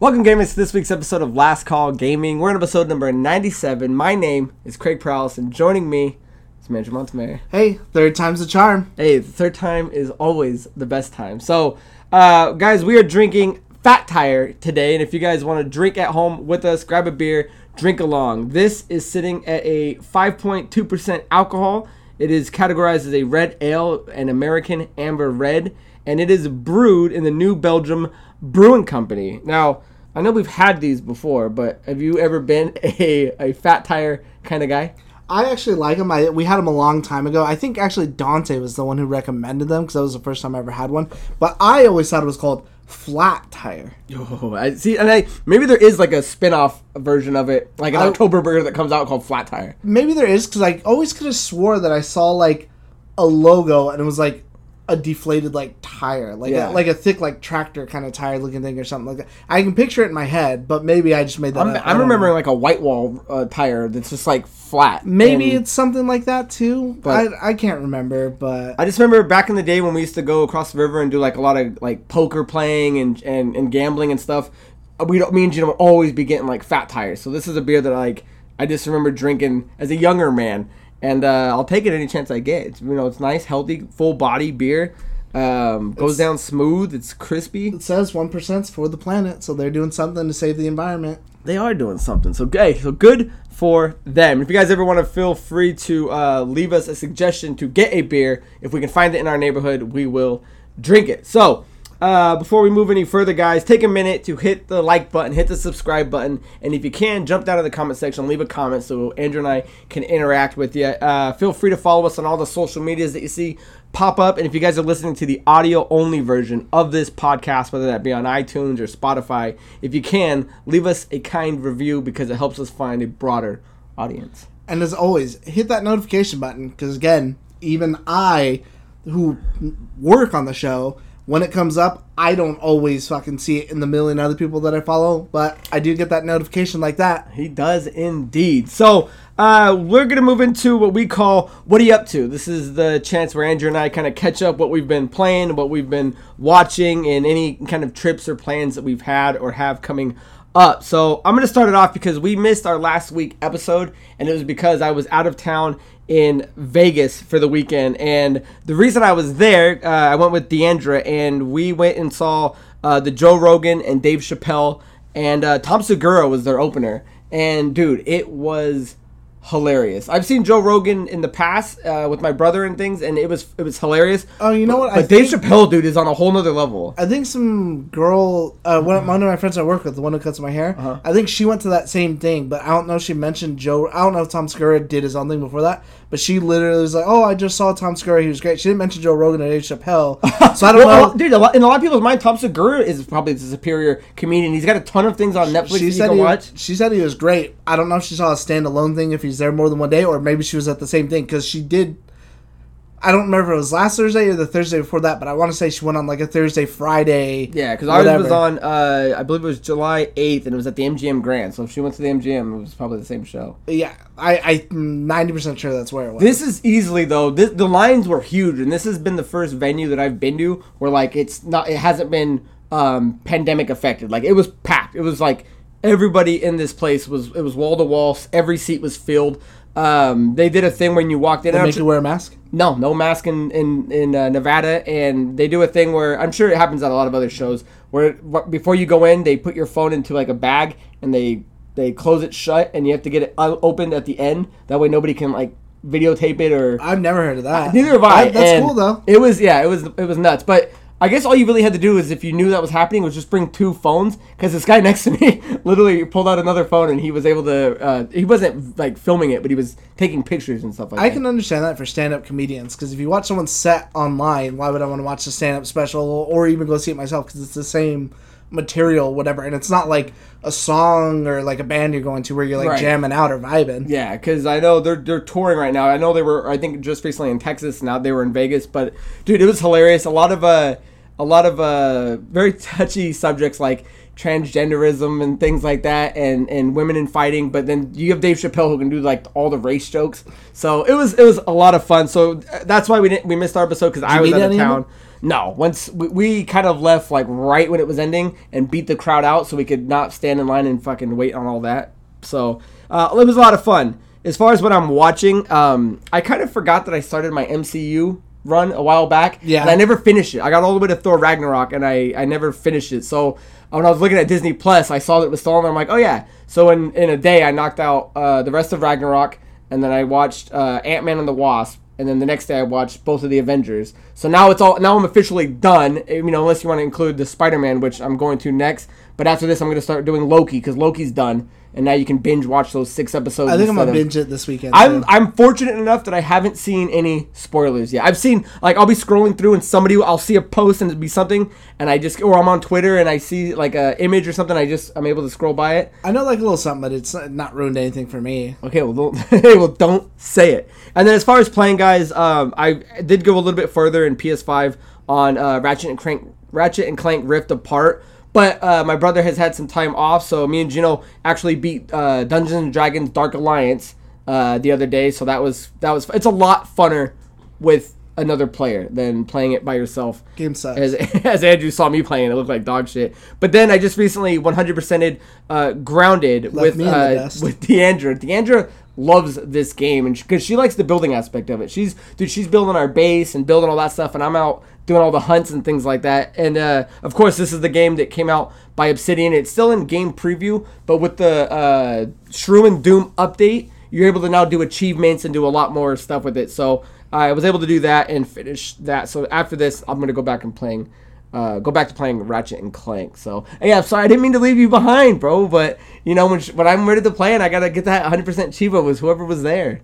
Welcome, gamers, to this week's episode of Last Call Gaming. We're in episode number 97. My name is Craig Prowlis, and joining me is Manager Montemayor. Hey, third time's a charm. Hey, the third time is always the best time. So, uh, guys, we are drinking Fat Tire today, and if you guys want to drink at home with us, grab a beer, drink along. This is sitting at a 5.2% alcohol. It is categorized as a red ale, an American amber red, and it is brewed in the New Belgium Brewing Company. Now, I know we've had these before, but have you ever been a, a Fat Tire kind of guy? I actually like them. I we had them a long time ago. I think actually Dante was the one who recommended them because that was the first time I ever had one. But I always thought it was called flat tire. Oh, I see, and I maybe there is like a spin-off version of it, like an I- October burger that comes out called Flat Tire. Maybe there is because I always could have swore that I saw like a logo and it was like a deflated like tire, like Yeah. a, like a thick like tractor kind of tire looking thing or something like that. I can picture it in my head, but maybe I just made that. I'm, I'm remembering know. like a white wall uh, tire that's just like flat. maybe And it's something like that too. But- I I can't remember, but I just remember back in the day when we used to go across the river and do like a lot of like poker playing and and, and gambling and stuff. uh, We don't me and Gina would always be getting like fat tires. So this is a beer that like I just remember drinking as a younger man, and uh, I'll take it any chance I get. It's, you know, it's nice, healthy, full body beer. Um, goes It's- down smooth. It's crispy. it says one percent's for the planet, so they're doing something to save the environment. they are doing something. So okay, so good for them. If you guys ever want to feel free to uh, leave us a suggestion to get a beer, if we can find it in our neighborhood, we will drink it. So. Uh, before we move any further, guys, take a minute to hit the like button, hit the subscribe button, and if you can, jump down to the comment section, leave a comment so Andrew and I can interact with you. Uh, feel free to follow us on all the social medias that you see pop up, and if you guys are listening to the audio only version of this podcast, whether that be on iTunes or Spotify, if you can, leave us a kind review because it helps us find a broader audience. And as always, hit that notification button because again, even I, who work on the show, when it comes up, I don't always fucking see it in the million other people that I follow, but I do get that notification like that. He does indeed. So uh, we're gonna move into what we call "What are you up to?" This is the chance where Andrew and I kind of catch up what we've been playing, what we've been watching, and any kind of trips or plans that we've had or have coming up. So I'm gonna start it off because we missed our last week episode, and it was because I was out of town in Vegas for the weekend. And the reason I was there, uh, I went with Deandra, and we went and saw uh, the Joe Rogan and Dave Chappelle, and uh, Tom Segura was their opener. And dude, it was hilarious. I've seen Joe Rogan in the past uh, with my brother and things, and it was it was hilarious. Oh, you know what? But I Dave think- Chappelle, dude, is on a whole nother level. I think some girl, uh, one, of, one of my friends I work with, the one who cuts my hair, Uh-huh. I think she went to that same thing, but I don't know if she mentioned Joe. I don't know if Tom Segura did his own thing before that, but she literally was like, "Oh, I just saw Tom Segura. He was great." She didn't mention Joe Rogan or Dave Chappelle, so I don't Well, know. dude, a lot, in a lot of people's mind, Tom Segura is probably the superior comedian. He's got a ton of things on Netflix she you said he, watch. she said he was great. I don't know if she saw a standalone thing if he's there more than one day, or maybe she was at the same thing because she did. I don't remember if it was last Thursday or the Thursday before that, but I want to say she went on like a Thursday, Friday. Yeah, because ours was on, uh, I believe it was July 8th, and it was at the MGM Grand. So if she went to the MGM, it was probably the same show. Yeah, I I'm ninety percent sure that's where it was. This is easily though. This, the lines were huge, and this has been the first venue that I've been to where like it's not. It hasn't been um, pandemic affected. Like it was packed. It was like everybody in this place was. It was wall to wall. Every seat was filled. Um, they did a thing when you walked in. They make you wear a mask. no, no mask in in in uh, Nevada, and they do a thing where I'm sure it happens at a lot of other shows where before you go in, they put your phone into like a bag and they they close it shut, and you have to get it opened at the end. That way, nobody can like videotape it or I've never heard of that. neither have I. That- that's and cool though. It was yeah, it was it was nuts, but. I guess all you really had to do is if you knew that was happening was just bring two phones because this guy next to me literally pulled out another phone and he was able to uh, he wasn't like filming it but he was taking pictures and stuff like I that. I can understand that for stand-up comedians because if you watch someone set online, why would I want to watch the stand-up special or even go see it myself? Because it's the same material, whatever, and it's not like a song or like a band you're going to where you're like Right. jamming out or vibing. Yeah, because I know they're they're touring right now. I know they were I think just recently in Texas. Now they were in Vegas, but dude, it was hilarious. A lot of uh, a lot of uh, very touchy subjects like transgenderism and things like that, and and women in fighting. But then you have Dave Chappelle who can do like all the race jokes. So it was it was a lot of fun. So uh, that's why we didn't we missed our episode because I was out of town. No, once we, we kind of left like right when it was ending and beat the crowd out, so we could not stand in line and fucking wait on all that. So uh, it was a lot of fun. As far as what I'm watching, um, I kind of forgot that I started my MCU run a while back. Yeah. And I never finished it. I got all the way to Thor Ragnarok and I, I never finished it. So when I was looking at Disney Plus, I saw that it was still on. I'm like, oh yeah. So in, in a day, I knocked out uh, the rest of Ragnarok and then I watched uh, Ant Man and the Wasp. And then the next day I watched both of the Avengers. So now it's all now I'm officially done. eh, You know, unless you want to include the Spider Man, which I'm going to next. But after this, I'm going to start doing Loki because Loki's done, and now you can binge watch those six episodes. I think I'm gonna of- binge it this weekend. I'm. I'm fortunate enough that I haven't seen any spoilers yet. I've seen like I'll be scrolling through and somebody I'll see a post and it'll be something and I just or I'm on Twitter and I see like a image or something I just I'm able to scroll by it. I know like a little something, but it's not- not ruined anything for me. Okay, well don't hey, well don't say it. And then as far as playing guys, um, I did go a little bit further in PS5 on uh, Ratchet and Crank Ratchet and Clank Rift Apart. But uh, my brother has had some time off, so me and Gino actually beat uh, Dungeons and Dragons Dark Alliance uh, the other day. So that was that was it's a lot funner with another player than playing it by yourself. Game sucks. As, as Andrew saw me playing, it looked like dog shit. But then I just recently 100%ed uh, grounded with in the uh, with Deandra. Deandra loves this game and because she, likes the building aspect of it. She's dude, she's building our base and building all that stuff, and I'm out doing all the hunts and things like that. And uh, of course, this is the game that came out by Obsidian. It's still in game preview, but with the uh, Shroom and Doom update, you're able to now do achievements and do a lot more stuff with it. So I was able to do that and finish that. So after this, I'm gonna go back and playing. Uh, go back to playing Ratchet and Clank. So yeah, sorry I didn't mean to leave you behind, bro. But you know when, when I'm ready to play and I gotta get that 100% Chivo was whoever was there.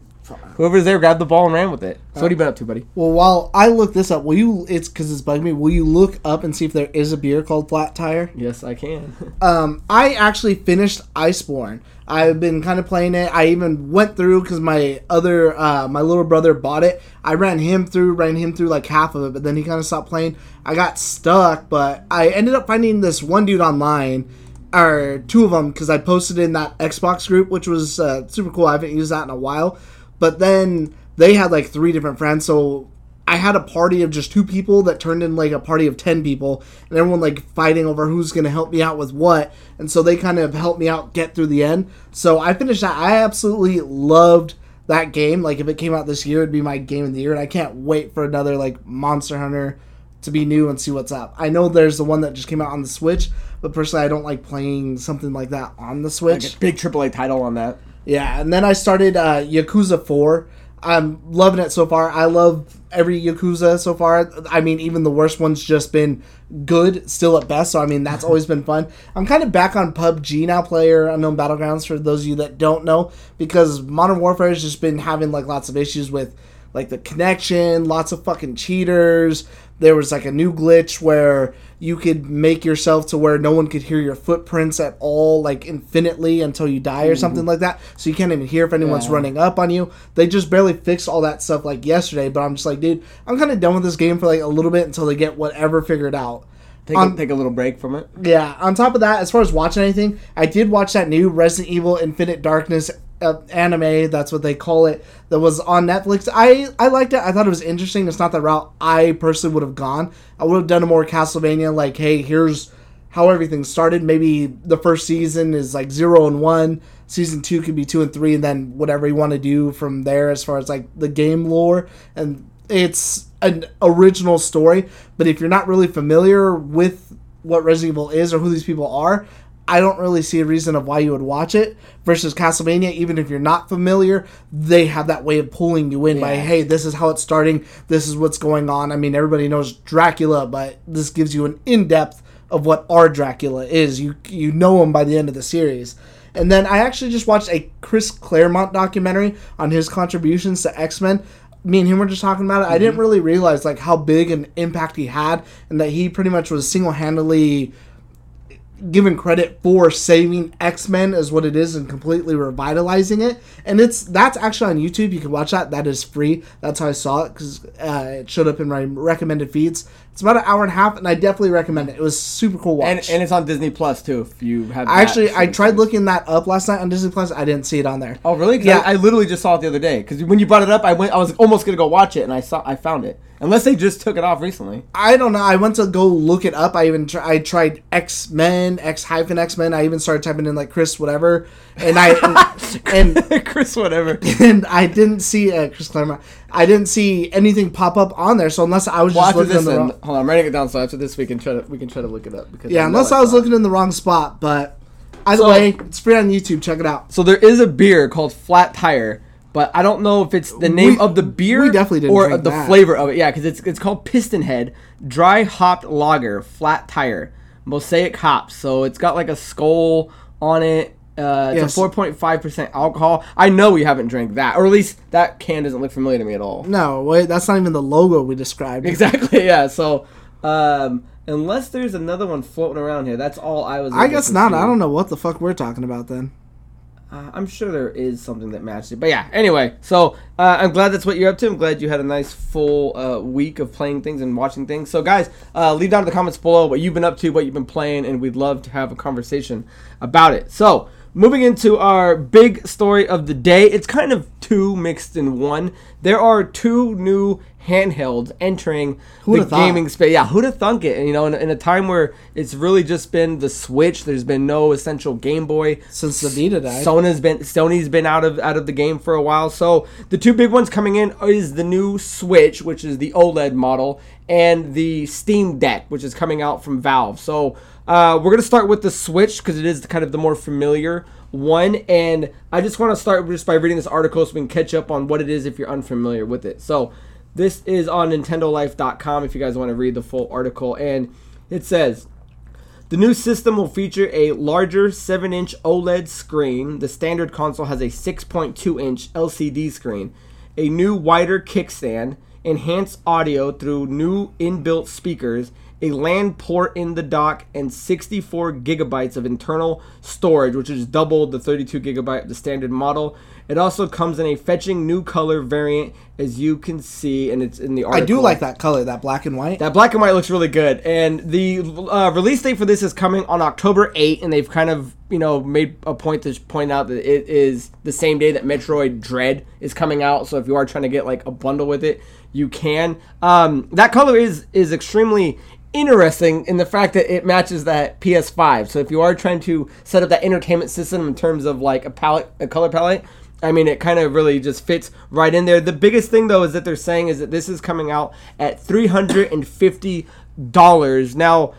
Whoever was there grabbed the ball and ran with it. So what have you been up to, buddy? Well, while I look this up, will you? It's because it's bugging me. Will you look up and see if there is a beer called Flat Tire? Yes, I can. Um, I actually finished Iceborne. I've been kind of playing it. I even went through because my other, uh, my little brother bought it. I ran him through, ran him through like half of it, but then he kind of stopped playing. I got stuck, but I ended up finding this one dude online, or two of them, because I posted in that Xbox group, which was uh, super cool. I haven't used that in a while, but then they had like three different friends, so I had a party of just two people that turned in like a party of 10 people and everyone like fighting over who's going to help me out with what. And so they kind of helped me out get through the end. So I finished that. I absolutely loved that game. Like if it came out this year, it'd be my game of the year. And I can't wait for another like Monster Hunter to be new and see what's up. I know there's the one that just came out on the Switch, but personally I don't like playing something like that on the Switch. Like a big AAA title on that. Yeah, and then I started uh, Yakuza 4. I'm loving it so far. I love every Yakuza so far. I mean, even the worst one's just been good, still at best. So, I mean, that's always been fun. I'm kind of back on PUBG now, player unknown battlegrounds, for those of you that don't know, because Modern Warfare has just been having like lots of issues with like the connection, lots of fucking cheaters. There was like a new glitch where you could make yourself to where no one could hear your footprints at all, like infinitely until you die or mm-hmm. something like that. So you can't even hear if anyone's Yeah. running up on you. They just barely fixed all that stuff like yesterday, but I'm just like, dude, I'm kind of done with this game for like a little bit until they get whatever figured out. Take, On- a, take a little break from it. Yeah. On top of that, as far as watching anything, I did watch that new Resident Evil Infinite Darkness uh, anime. That's what they call it. That was on Netflix. I I liked it. I thought it was interesting. It's not the route I personally would have gone. I would have done a more Castlevania. Like, hey, here's how everything started. Maybe the first season is like zero and one. Season two could be two and three, and then whatever you want to do from there as far as like the game lore. And it's an original story. But if you're not really familiar with what Resident Evil is or who these people are, I don't really see a reason of why you would watch it. Versus Castlevania, even if you're not familiar, they have that way of pulling you in by, hey, this is how it's starting, this is what's going on. I mean, everybody knows Dracula, but this gives you an in depth of what our Dracula is. You you know him by the end of the series. And then I actually just watched a Chris Claremont documentary on his contributions to X Men. Me and him were just talking about it. I didn't mm-hmm. really realize like how big an impact he had, and that he pretty much was single handedly given credit for saving X Men is what it is and completely revitalizing it. And it's that's actually on YouTube. You can watch that. That is free. That's how I saw it because uh, it showed up in my recommended feeds. It's about an hour and a half, and I definitely recommend it. It was super cool watch. And, and it's on Disney Plus too. If you have, I actually I tried thing. looking that up last night on Disney Plus. I didn't see it on there. Oh really? Yeah. I, I literally just saw it the other day. Because when you brought it up, I went. I was almost gonna go watch it, and I saw. I found it. Unless they just took it off recently. I don't know. I went to go look it up. I even tr- I tried X Men, X hyphen X Men. I even started typing in like Chris whatever, and I and Chris, whatever. and I didn't see uh, Chris Claremont. I didn't see anything pop up on there. So unless I was Well, just looking this, in the wrong, hold on, I'm writing it down. So after this, we can try to we can try to look it up because yeah, know unless I was looking in the wrong spot. But either So- way, it's free on YouTube. Check it out. So there is a beer called Flat Tire, but I don't know if it's the name We- of the beer we definitely didn't or the that. flavor of it. Yeah, because it's it's called Piston Head Dry Hopped Lager Flat Tire Mosaic hops. So it's got like a skull on it. Uh, it's Yes. a 4.5% alcohol. I know we haven't drank that, or at least that can doesn't look familiar to me at all. No, wait, that's not even the logo we described. Exactly, yeah. So, um, unless there's another one floating around here, that's all I was. I guess not. I don't know what the fuck we're talking about then. Uh, I'm sure there is something that matched it. But yeah, anyway, so uh, I'm glad that's what you're up to. I'm glad you had a nice full uh, week of playing things and watching things. So, guys, uh, leave down in the comments below what you've been up to, what you've been playing, and we'd love to have a conversation about it. So, moving into our big story of the day, it's kind of two mixed in one. There are two new handhelds entering the gaming space. Yeah, who'd have thunk it? And, you know, in, in a time where it's really just been the Switch, there's been no essential Game Boy. Since the Vita died. Sony's been Sony's been out of out of the game for a while. So the two big ones coming in is the new Switch, which is the OLED model, and the Steam Deck, which is coming out from Valve. So uh, we're gonna start with the Switch because it is kind of the more familiar one, and I just want to start just by reading this article so we can catch up on what it is if you're unfamiliar with it. So this is on NintendoLife.com if you guys want to read the full article, and it says. The new system will feature a larger 7 inch OLED screen. The standard console has a 6.2 inch LCD screen, a new wider kickstand, enhanced audio through new inbuilt speakers, a LAN port in the dock, and 64 gigabytes of internal storage, which is double the 32 gigabyte of the standard model. It also comes in a fetching new color variant, as you can see, and it's in the art. I do like that color, that black and white. That black and white looks really good, and the uh, release date for this is coming on October 8, and they've kind of you know made a point to point out that it is the same day that Metroid Dread is coming out. So if you are trying to get like a bundle with it, you can. Um, that color is is extremely interesting in the fact that it matches that PS5. So if you are trying to set up that entertainment system in terms of like a palette, a color palette, I mean, it kind of really just fits right in there. The biggest thing, though, is that they're saying is that this is coming out at three hundred and fifty dollars. Now,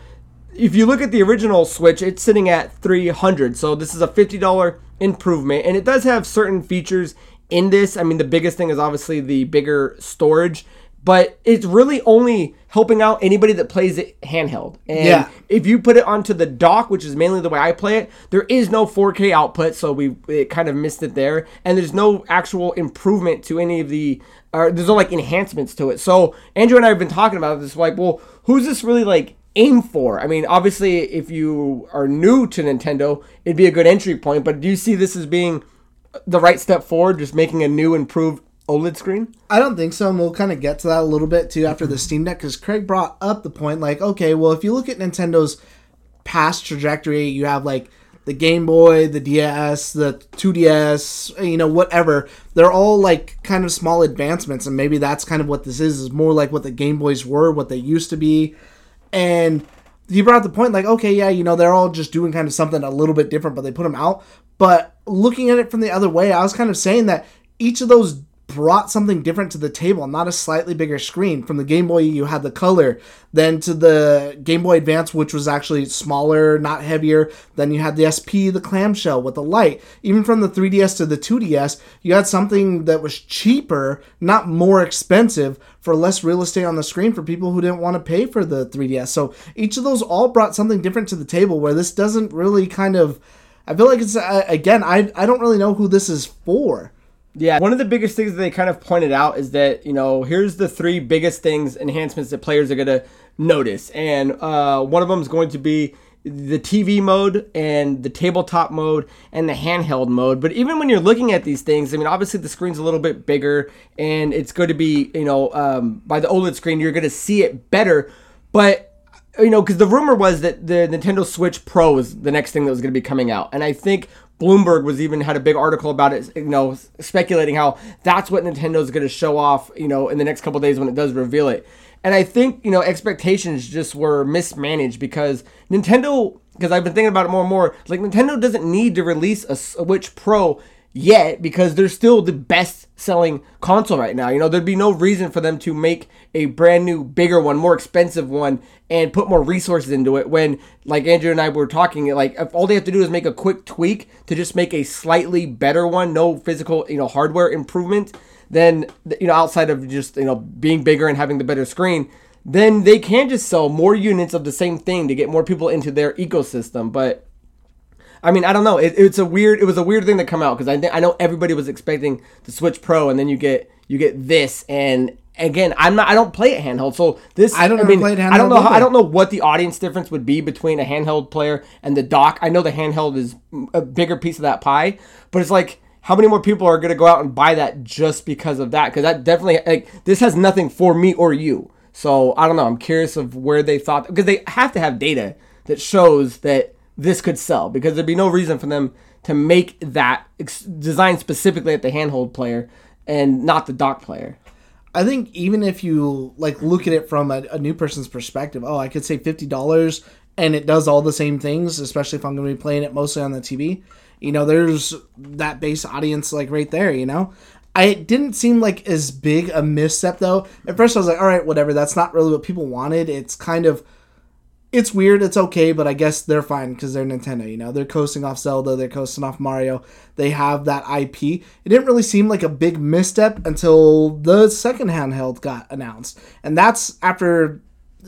if you look at the original Switch, it's sitting at three hundred. So this is a fifty dollar improvement, and it does have certain features in this. I mean, the biggest thing is obviously the bigger storage. But it's really only helping out anybody that plays it handheld. And Yeah. if you put it onto the dock, which is mainly the way I play it, there is no 4K output, so we it kind of missed it there, and there's no actual improvement to any of the, or there's no like enhancements to it. So Andrew and I have been talking about this, like, well, who's this really like aim for? I mean, obviously, if you are new to Nintendo, it'd be a good entry point. But do you see this as being the right step forward, just making a new improved OLED screen? I don't think so, and we'll kind of get to that a little bit too after the Steam Deck, because Craig brought up the point, like, okay, well, if you look at Nintendo's past trajectory, you have like the Game Boy, the DS, the 2DS, you know, whatever. They're all like kind of small advancements, and maybe that's kind of what this is, is more like what the Game Boys were, what they used to be. And he brought up the point, like, okay, yeah, you know, they're all just doing kind of something a little bit different, but they put them out. But looking at it from the other way, I was kind of saying that each of those brought something different to the table, not a slightly bigger screen. From the Game Boy, you had the color, then to the Game Boy Advance, which was actually smaller, not heavier. Then you had the SP, the clamshell with the light. Even from the 3DS to the 2DS, you had something that was cheaper, not more expensive, for less real estate on the screen for people who didn't want to pay for the 3DS. So each of those all brought something different to the table where this doesn't really kind of. I feel like it's, again, I, I don't really know who this is for. Yeah, one of the biggest things that they kind of pointed out is that you know here's the three biggest things enhancements that players are going to notice, and uh, one of them is going to be the TV mode and the tabletop mode and the handheld mode. But even when you're looking at these things, I mean, obviously the screen's a little bit bigger, and it's going to be you know um, by the OLED screen you're going to see it better, but you know, because the rumor was that the Nintendo Switch Pro was the next thing that was going to be coming out, and I think Bloomberg was even had a big article about it, you know, speculating how that's what Nintendo's going to show off, you know, in the next couple days when it does reveal it. And I think, you know, expectations just were mismanaged because Nintendo, because I've been thinking about it more and more, like Nintendo doesn't need to release a Switch Pro yet because they're still the best selling console right now. You know, there'd be no reason for them to make a brand new, bigger one, more expensive one, and put more resources into it when, like Andrew and I were talking, like if all they have to do is make a quick tweak to just make a slightly better one, no physical, you know, hardware improvement, then, you know, outside of just, you know, being bigger and having the better screen, then they can just sell more units of the same thing to get more people into their ecosystem. But I mean, I don't know. It, it's a weird. It was a weird thing to come out because I think I know everybody was expecting the Switch Pro, and then you get you get this, and again, I'm not. I don't play it handheld, so this. I don't I mean, play it I don't know. How, I don't know what the audience difference would be between a handheld player and the dock. I know the handheld is a bigger piece of that pie, but it's like. How many more people are going to go out and buy that just because of that? Because that definitely like this has nothing for me or you. So I don't know. I'm curious of where they thought because they have to have data that shows that this could sell because there'd be no reason for them to make that ex- designed specifically at the handhold player and not the dock player. I think even if you like look at it from a, a new person's perspective, oh, I could save fifty dollars and it does all the same things, especially if I'm going to be playing it mostly on the TV. You know, there's that base audience like right there. You know, I it didn't seem like as big a misstep though. At first, I was like, all right, whatever. That's not really what people wanted. It's kind of it's weird. It's okay, but I guess they're fine because they're Nintendo. You know, they're coasting off Zelda. They're coasting off Mario. They have that IP. It didn't really seem like a big misstep until the second handheld got announced, and that's after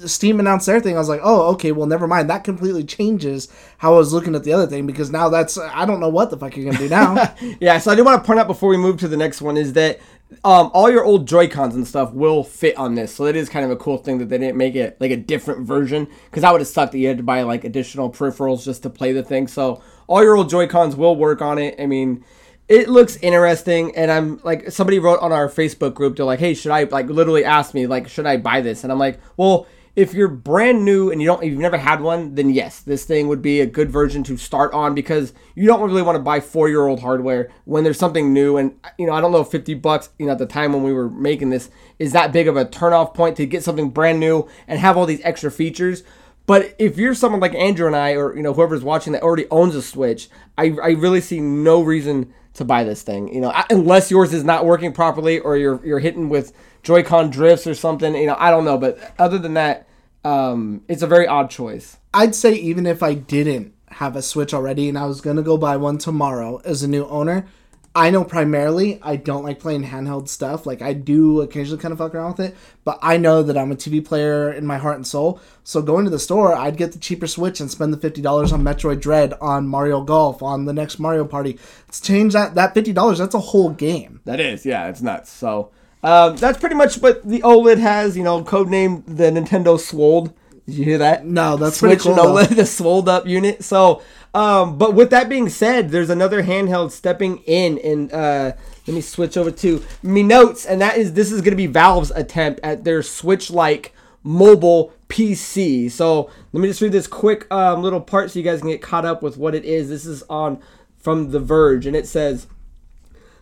Steam announced their thing. I was like, oh, okay, well, never mind. That completely changes how I was looking at the other thing because now that's I don't know what the fuck you're gonna do now. Yeah, so I do want to point out before we move to the next one is that um, all your old Joy Cons and stuff will fit on this. So that is kind of a cool thing that they didn't make it like a different version because that would have sucked that you had to buy like additional peripherals just to play the thing. So all your old Joy Cons will work on it. I mean, it looks interesting, and I'm like somebody wrote on our Facebook group. They're like, "Hey, should I like literally asked me like should I buy this?" And I'm like, "Well." If you're brand new and you don't, you've never had one, then yes, this thing would be a good version to start on because you don't really want to buy four-year-old hardware when there's something new. And you know, I don't know, if 50 bucks, you know, at the time when we were making this, is that big of a turn-off point to get something brand new and have all these extra features. But if you're someone like Andrew and I, or you know whoever's watching that already owns a Switch, I, I really see no reason to buy this thing. You know, unless yours is not working properly or you're you're hitting with Joy-Con drifts or something. You know, I don't know. But other than that, um, it's a very odd choice. I'd say even if I didn't have a Switch already and I was gonna go buy one tomorrow as a new owner, I know primarily I don't like playing handheld stuff. Like I do occasionally kind of fuck around with it, but I know that I'm a TV player in my heart and soul. So going to the store, I'd get the cheaper Switch and spend the fifty dollars on Metroid Dread, on Mario Golf, on the next Mario Party. Let's change that that fifty dollars. That's a whole game. That is, yeah, it's nuts. So um, that's pretty much what the OLED has. You know, codenamed the Nintendo Swold. Did you hear that? No, that's Switch pretty cool. OLED, the swolled up unit. So, um, but with that being said, there's another handheld stepping in, and uh, let me switch over to me notes, and that is this is going to be Valve's attempt at their Switch-like mobile PC. So let me just read this quick um, little part so you guys can get caught up with what it is. This is on from The Verge, and it says.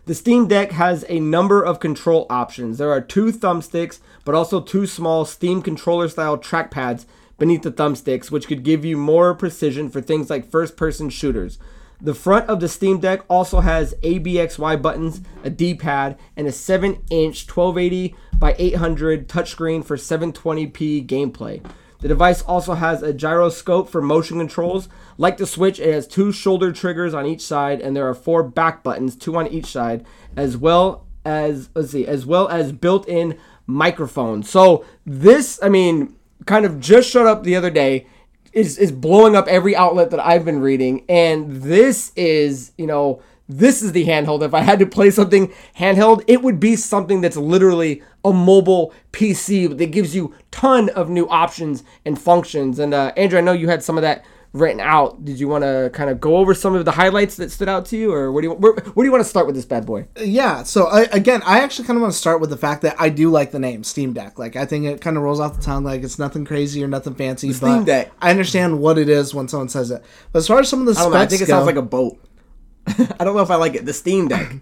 The Steam Deck has a number of control options. There are two thumbsticks, but also two small Steam controller style trackpads beneath the thumbsticks, which could give you more precision for things like first person shooters. The front of the Steam Deck also has ABXY buttons, a D pad, and a 7 inch 1280 by 800 touchscreen for 720p gameplay. The device also has a gyroscope for motion controls. Like the Switch, it has two shoulder triggers on each side, and there are four back buttons, two on each side, as well as let's see, as well as built-in microphone. So this, I mean, kind of just showed up the other day. Is is blowing up every outlet that I've been reading, and this is, you know, this is the handheld. If I had to play something handheld, it would be something that's literally a mobile PC that gives you ton of new options and functions. And uh, Andrew, I know you had some of that written out. Did you want to kind of go over some of the highlights that stood out to you, or what do you where, where do you want to start with this bad boy? Yeah, so I, again, I actually kind of want to start with the fact that I do like the name Steam Deck. Like, I think it kind of rolls off the tongue like it's nothing crazy or nothing fancy. Steam but Deck. I understand what it is when someone says it. But as far as some of the I specs don't know. I think it go, sounds like a boat. I don't know if I like it. The Steam Deck.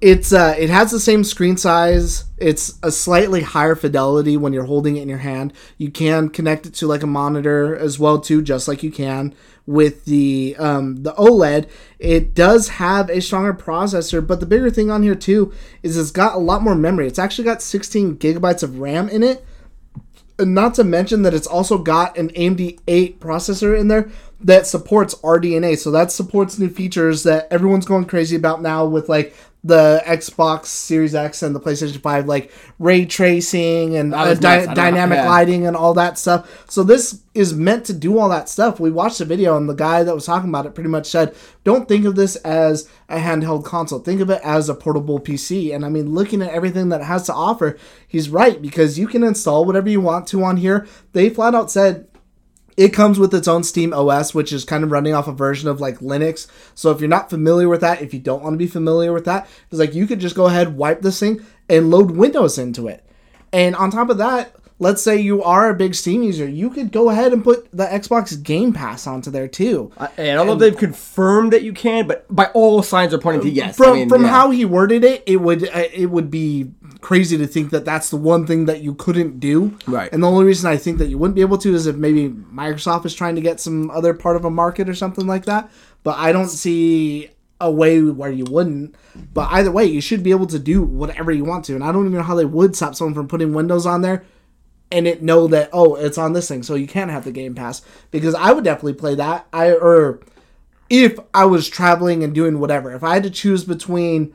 It's uh, it has the same screen size. It's a slightly higher fidelity when you're holding it in your hand. You can connect it to like a monitor as well too, just like you can with the um, the OLED. It does have a stronger processor, but the bigger thing on here too is it's got a lot more memory. It's actually got 16 gigabytes of RAM in it. And not to mention that it's also got an AMD 8 processor in there that supports RDNA. So that supports new features that everyone's going crazy about now with like the Xbox Series X and the PlayStation 5, like ray tracing and uh, was dy- nuts. I don't know- dynamic yeah. lighting and all that stuff. So this is meant to do all that stuff. We watched the video and the guy that was talking about it pretty much said, "Don't think of this as a handheld console. Think of it as a portable PC." And I mean, looking at everything that it has to offer, he's right because you can install whatever you want to on here. They flat out said it comes with its own Steam OS, which is kind of running off a version of like Linux. So if you're not familiar with that, if you don't want to be familiar with that, it's like you could just go ahead, wipe this thing, and load Windows into it. And on top of that, let's say you are a big Steam user, you could go ahead and put the Xbox Game Pass onto there too. I, I don't know if they've confirmed that you can, but by all signs are pointing to yes. From I mean, from yeah. how he worded it, it would uh, it would be crazy to think that that's the one thing that you couldn't do. Right. And the only reason I think that you wouldn't be able to is if maybe Microsoft is trying to get some other part of a market or something like that. But I don't see a way where you wouldn't. But either way, you should be able to do whatever you want to. And I don't even know how they would stop someone from putting Windows on there and it know that oh it's on this thing, so you can't have the Game Pass because I would definitely play that. I or if I was traveling and doing whatever, if I had to choose between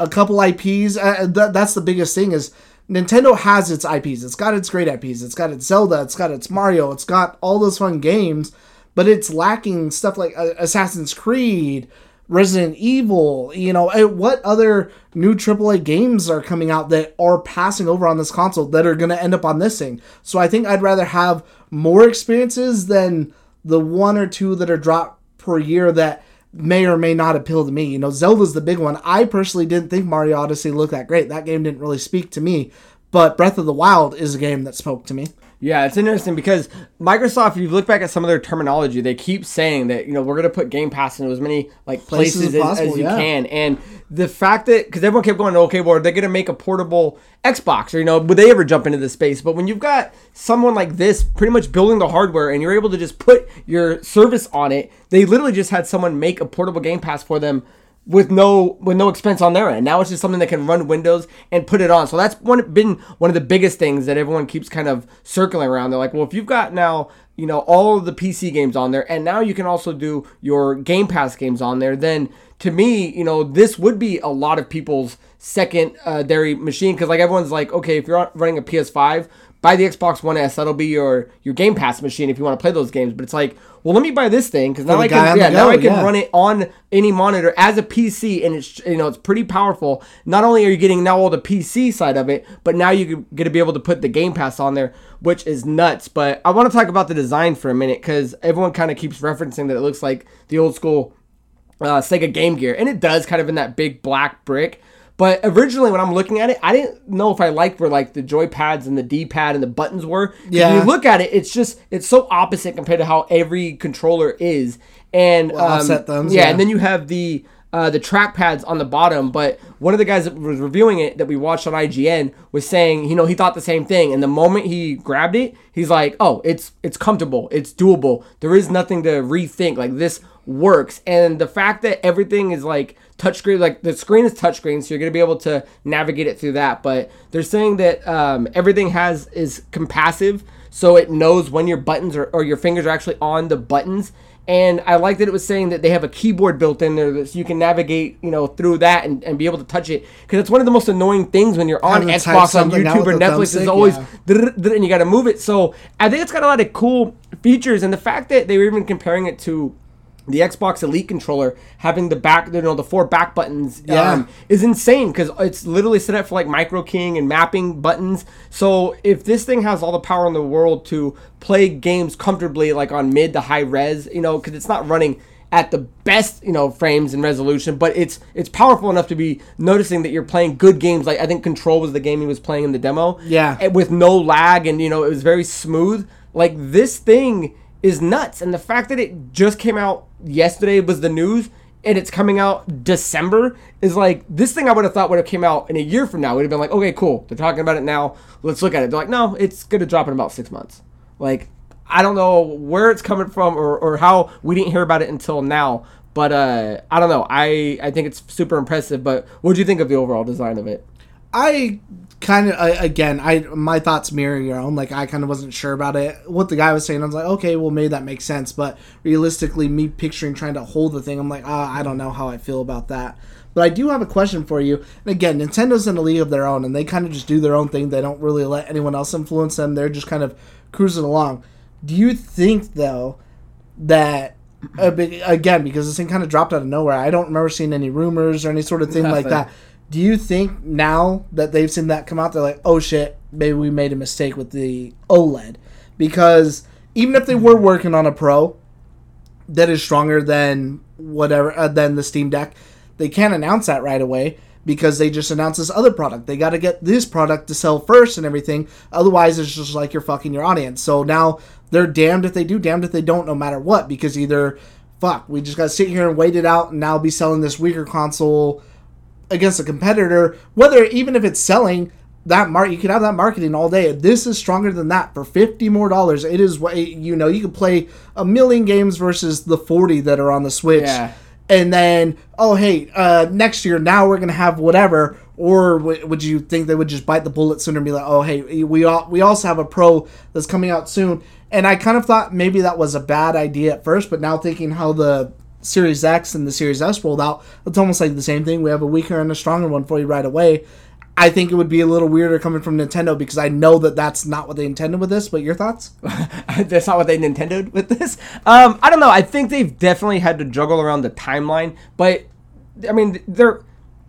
a couple IPs, uh, th- that's the biggest thing is Nintendo has its IPs. It's got its great IPs. It's got its Zelda. It's got its Mario. It's got all those fun games, but it's lacking stuff like uh, Assassin's Creed, Resident Evil. You know, uh, what other new AAA games are coming out that are passing over on this console that are going to end up on this thing? So I think I'd rather have more experiences than the one or two that are dropped per year that may or may not appeal to me. You know, Zelda's the big one. I personally didn't think Mario Odyssey looked that great. That game didn't really speak to me. But Breath of the Wild is a game that spoke to me. Yeah, it's interesting because Microsoft, if you look back at some of their terminology, they keep saying that you know we're gonna put Game Pass into as many like Places places, as possible, as you yeah. can, and the fact that because everyone kept going, okay, well, they're gonna make a portable Xbox, or you know, would they ever jump into this space? But when you've got someone like this pretty much building the hardware, and you're able to just put your service on it, they literally just had someone make a portable Game Pass for them with no with no expense on their end. Now it's just something that can run Windows and put it on. So that's one been one of the biggest things that everyone keeps kind of circling around. They're like, well, if you've got now you know all the PC games on there, and now you can also do your Game Pass games on there, then to me, you know, this would be a lot of people's second uh, dairy machine because like everyone's like, okay, if you're running a PS5. Buy the Xbox One S. That'll be your your Game Pass machine if you want to play those games. But it's like, well, let me buy this thing because now I can yeah now go, I can yeah. run it on any monitor as a PC, and it's you know it's pretty powerful. Not only are you getting now all the PC side of it, but now you're going to be able to put the Game Pass on there, which is nuts. But I want to talk about the design for a minute because everyone kind of keeps referencing that it looks like the old school uh, Sega Game Gear, and it does kind of in that big black brick. But originally, when I'm looking at it, I didn't know if I liked where like the joy pads and the D pad and the buttons were. Yeah. When you look at it, it's just it's so opposite compared to how every controller is. And um, offset thumbs, yeah, yeah. and then you have the uh, the track pads on the bottom. But one of the guys that was reviewing it that we watched on IGN was saying, you know, he thought the same thing. And the moment he grabbed it, he's like, oh, it's it's comfortable, it's doable. There is nothing to rethink. Like this works. And the fact that everything is like touchscreen, like the screen is touchscreen, so you're gonna be able to navigate it through that. But they're saying that um, everything has is capacitive, so it knows when your buttons are, or your fingers are actually on the buttons. And I like that it was saying that they have a keyboard built in there that so you can navigate, you know, through that and, and be able to touch it. Because it's one of the most annoying things when you're on to Xbox, on YouTube, or Netflix. Is always yeah. and you got to move it. So I think it's got a lot of cool features, and the fact that they were even comparing it to the Xbox Elite controller having the back, you know, the four back buttons, Yeah. um, is insane because it's literally set up for like micro keying and mapping buttons. So if this thing has all the power in the world to play games comfortably, like on mid to high res, you know, because it's not running at the best, you know, frames and resolution, but it's it's powerful enough to be noticing that you're playing good games. Like I think Control was the game he was playing in the demo. Yeah. with no lag and you know it was very smooth. Like this thing is nuts, and the fact that it just came out yesterday was the news, and it's coming out December is like this thing I would have thought would have came out in a year from now. We'd have been like, okay, cool, they're talking about it now. Let's look at it. They're like, no, it's gonna drop in about six months. Like I don't know where it's coming from or, or how we didn't hear about it until now. But uh, I don't know. I, I think it's super impressive. But what do you think of the overall design of it? I kind of uh, again, I my thoughts mirror your own. Like I kind of wasn't sure about it. What the guy was saying, I was like, okay, well maybe that makes sense. But realistically, me picturing trying to hold the thing, I'm like, ah, I don't know how I feel about that. But I do have a question for you. And again, Nintendo's in a league of their own, and they kind of just do their own thing. They don't really let anyone else influence them. They're just kind of cruising along. Do you think though that uh, again because this thing kind of dropped out of nowhere? I don't remember seeing any rumors or any sort of thing like that. Do you think now that they've seen that come out, they're like, oh shit, maybe we made a mistake with the OLED? Because even if they were working on a Pro that is stronger than whatever, uh, than the Steam Deck, they can't announce that right away because they just announced this other product. They got to get this product to sell first and everything. Otherwise, it's just like you're fucking your audience. So now they're damned if they do, damned if they don't, no matter what, because either, fuck, we just got to sit here and wait it out and now be selling this weaker console against a competitor, whether even if it's selling that mark, you could have that marketing all day. This is stronger than that for fifty more dollars. It is what you know. You could play a million games versus the forty that are on the Switch, Yeah. and then oh hey, uh, next year now we're gonna have whatever. Or w- would you think they would just bite the bullet sooner and be like, oh hey, we all we also have a Pro that's coming out soon. And I kind of thought maybe that was a bad idea at first, but now thinking how the Series X and the Series S rolled out, it's almost like the same thing. We have a weaker and a stronger one for you right away. I think it would be a little weirder coming from Nintendo because I know that that's not what they intended with this. But your thoughts? That's not what they Nintendoed with this. Um, I don't know. I think they've definitely had to juggle around the timeline, but I mean, they're.